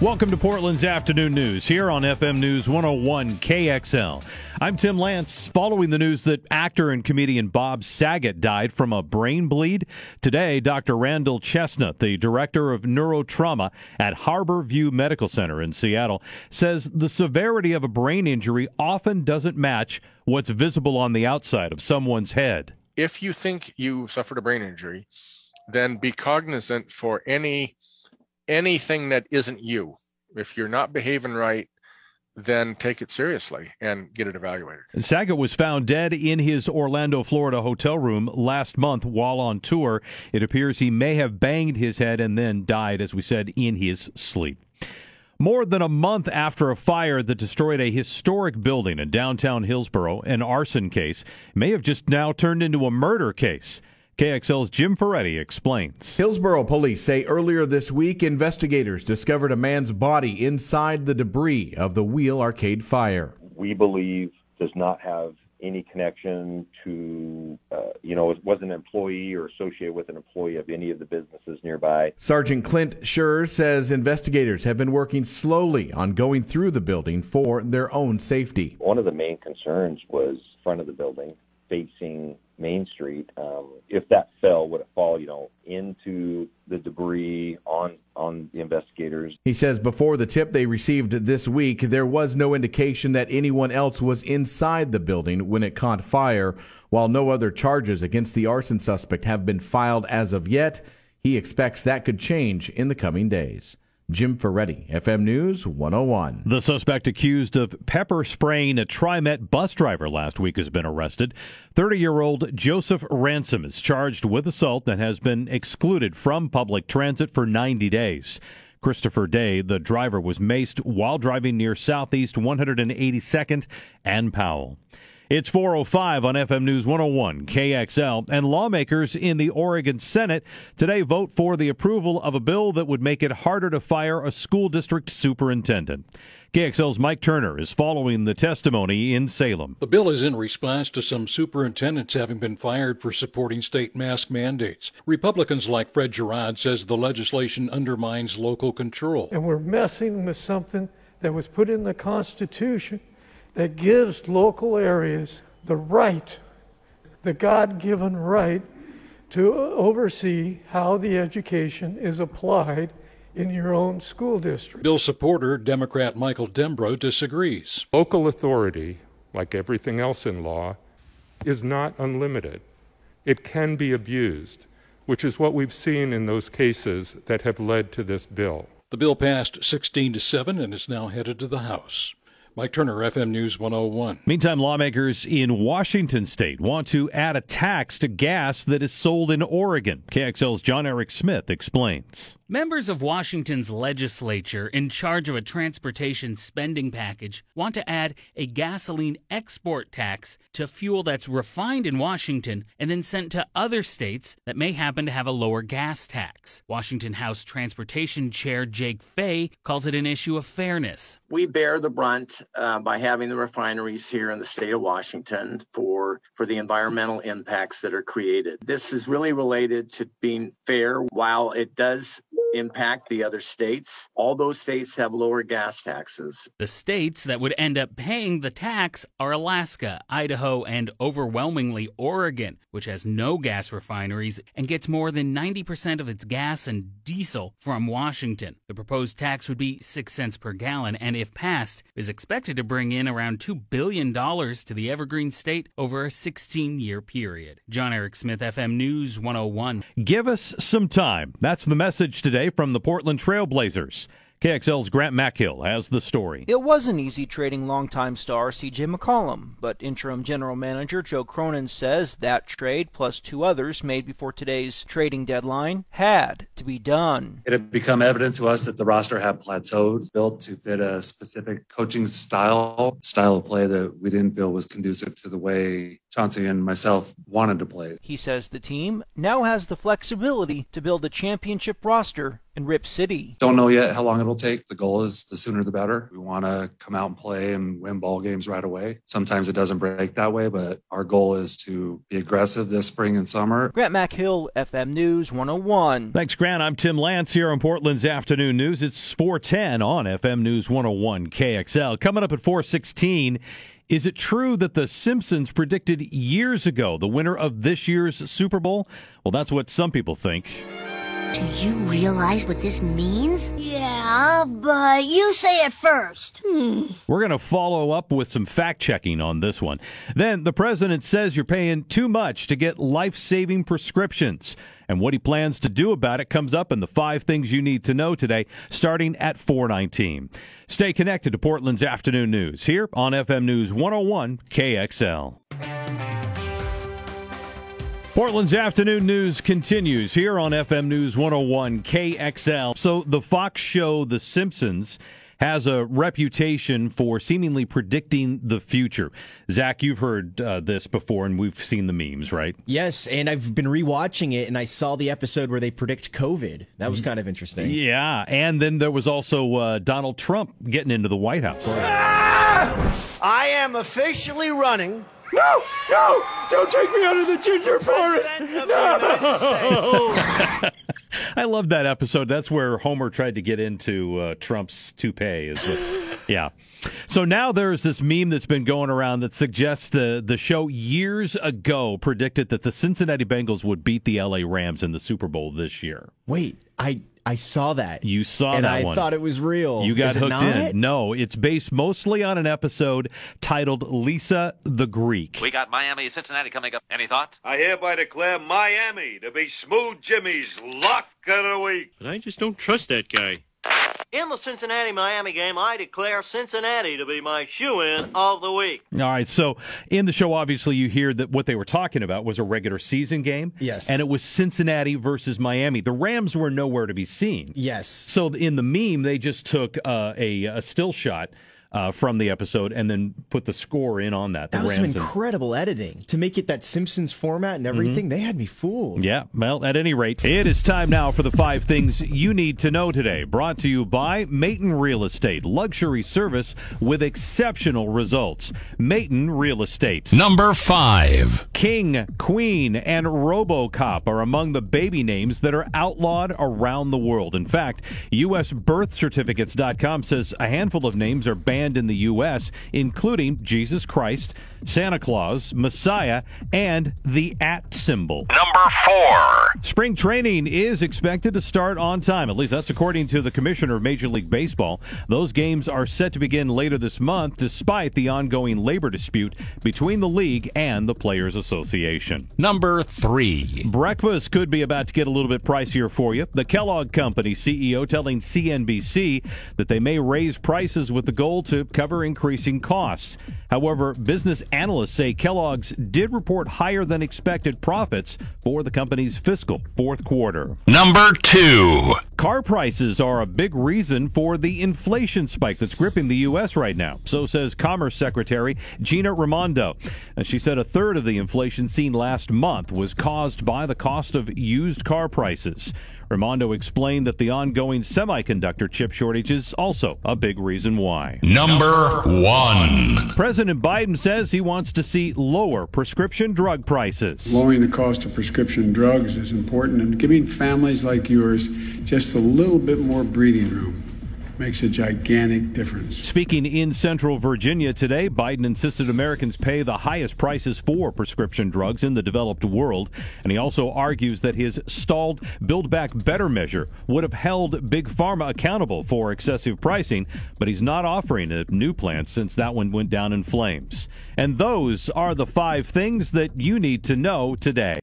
Welcome to Portland's afternoon news here on FM News 101 KXL. I'm Tim Lance. Following the news that actor and comedian Bob Saget died from a brain bleed, today Dr. Randall Chesnut, the director of neurotrauma at Harborview Medical Center in Seattle, says the severity of a brain injury often doesn't match what's visible on the outside of someone's head. If you think you suffered a brain injury, then be cognizant for any anything that isn't you. If you're not behaving right, then take it seriously and get it evaluated. Saget was found dead in his Orlando, Florida hotel room last month while on tour. It appears he may have banged his head and then died, as we said, in his sleep. More than a month after a fire that destroyed a historic building in downtown Hillsboro, an arson case may have just now turned into a murder case. KXL's Jim Ferretti explains. Hillsboro police say earlier this week investigators discovered a man's body inside the debris of the Wheel Arcade fire. We believe does not have any connection to, uh, you know, it wasn't an employee or associated with an employee of any of the businesses nearby. Sergeant Clint Schur says investigators have been working slowly on going through the building for their own safety. One of the main concerns was front of the building facing Main Street. Um, if that fell, would it fall, you know, into the debris on on the investigators? He says before the tip they received this week, there was no indication that anyone else was inside the building when it caught fire. While no other charges against the arson suspect have been filed as of yet, he expects that could change in the coming days. Jim Ferretti, FM News 101. The suspect accused of pepper spraying a TriMet bus driver last week has been arrested. 30 year old Joseph Ransom is charged with assault and has been excluded from public transit for 90 days. Christopher Day, the driver, was maced while driving near Southeast 182nd and Powell. It's 405 on FM News 101 KXL. And lawmakers in the Oregon Senate today vote for the approval of a bill that would make it harder to fire a school district superintendent. KXL's Mike Turner is following the testimony in Salem. The bill is in response to some superintendents having been fired for supporting state mask mandates. Republicans like Fred Girod says the legislation undermines local control. And we're messing with something that was put in the Constitution that gives local areas the right, the God given right, to oversee how the education is applied in your own school district. Bill supporter, Democrat Michael Dembrow, disagrees. Local authority, like everything else in law, is not unlimited. It can be abused, which is what we've seen in those cases that have led to this bill. The bill passed 16 to 7 and is now headed to the House. Mike Turner, FM News 101. Meantime, lawmakers in Washington state want to add a tax to gas that is sold in Oregon. KXL's John Eric Smith explains. Members of Washington's legislature, in charge of a transportation spending package, want to add a gasoline export tax to fuel that's refined in Washington and then sent to other states that may happen to have a lower gas tax. Washington House Transportation Chair Jake Fey calls it an issue of fairness. We bear the brunt uh, by having the refineries here in the state of Washington for, for the environmental impacts that are created. This is really related to being fair while it does impact the other states. All those states have lower gas taxes. The states that would end up paying the tax are Alaska, Idaho, and overwhelmingly Oregon, which has no gas refineries and gets more than 90% of its gas and diesel from Washington. The proposed tax would be 6 cents per gallon and if passed is expected to bring in around 2 billion dollars to the evergreen state over a 16-year period. John Eric Smith FM News 101. Give us some time. That's the message today from the Portland Trailblazers. KXL's Grant McHill has the story. It wasn't easy trading longtime star CJ McCollum, but interim general manager Joe Cronin says that trade, plus two others made before today's trading deadline, had to be done. It had become evident to us that the roster had plateaued, built to fit a specific coaching style, style of play that we didn't feel was conducive to the way Chauncey and myself wanted to play. He says the team now has the flexibility to build a championship roster in Rip City. Don't know yet how long it'll take. The goal is the sooner the better. We want to come out and play and win ball games right away. Sometimes it doesn't break that way, but our goal is to be aggressive this spring and summer. Grant McHill, FM News 101. Thanks, Grant. I'm Tim Lance here on Portland's Afternoon News. It's 410 on FM News 101 KXL. Coming up at 416. Is it true that The Simpsons predicted years ago the winner of this year's Super Bowl? Well, that's what some people think. Do you realize what this means? Yeah, but you say it first. Hmm. We're going to follow up with some fact checking on this one. Then the president says you're paying too much to get life saving prescriptions. And what he plans to do about it comes up in the five things you need to know today, starting at 419. Stay connected to Portland's Afternoon News here on FM News 101 KXL. Portland's afternoon news continues here on FM News 101 KXL. So, the Fox show The Simpsons has a reputation for seemingly predicting the future. Zach, you've heard uh, this before, and we've seen the memes, right? Yes, and I've been rewatching it, and I saw the episode where they predict COVID. That was kind of interesting. Yeah, and then there was also uh, Donald Trump getting into the White House. Ah! I am officially running no, no, don't take me out of the ginger forest. No. I love that episode. That's where Homer tried to get into uh, Trump's toupee. Is what, yeah. So now there's this meme that's been going around that suggests the the show years ago predicted that the Cincinnati Bengals would beat the LA Rams in the Super Bowl this year. Wait, I I saw that. You saw that. and that I one. thought it was real. You got Is hooked it in. No, it's based mostly on an episode titled Lisa the Greek. We got Miami, Cincinnati coming up. Any thoughts? I hereby declare Miami to be Smooth Jimmy's lock of the week. But I just don't trust that guy. In the Cincinnati Miami game, I declare Cincinnati to be my shoe in of the week. All right. So in the show, obviously, you hear that what they were talking about was a regular season game. Yes. And it was Cincinnati versus Miami. The Rams were nowhere to be seen. Yes. So in the meme, they just took uh, a, a still shot uh, from the episode and then put the score in on that. That was Rams some incredible and... editing to make it that Simpsons format and everything. Mm-hmm. They had me fooled. Yeah. Well, at any rate, it is time now for the five things you need to know today. Brought to you by Mayton Real Estate, luxury service with exceptional results. Mayton Real Estate. Number five. King, Queen, and RoboCop are among the baby names that are outlawed around the world. In fact, USBirthCertificates.com says a handful of names are banned banned in the U.S., including Jesus Christ, Santa Claus, Messiah, and the at symbol. Number four. Spring training is expected to start on time. At least that's according to the commissioner of Major League Baseball. Those games are set to begin later this month, despite the ongoing labor dispute between the league and the Players Association. Number three. Breakfast could be about to get a little bit pricier for you. The Kellogg Company CEO telling CNBC that they may raise prices with the goal to cover increasing costs. However, business analysts say Kellogg's did report higher than expected profits for the company's fiscal fourth quarter. Number two. Car prices are a big reason for the inflation spike that's gripping the U.S. right now. So says Commerce Secretary Gina Raimondo. And she said a third of the inflation seen last month was caused by the cost of used car prices. Raimondo explained that the ongoing semiconductor chip shortage is also a big reason why. Number one. President Biden says he wants to see lower prescription drug prices. Lowering the cost of prescription drugs is important, and giving families like yours just a little bit more breathing room makes a gigantic difference. Speaking in Central Virginia today, Biden insisted Americans pay the highest prices for prescription drugs in the developed world. And he also argues that his stalled Build Back Better measure would have held Big Pharma accountable for excessive pricing, but he's not offering a new plan since that one went down in flames. And those are the five things that you need to know today.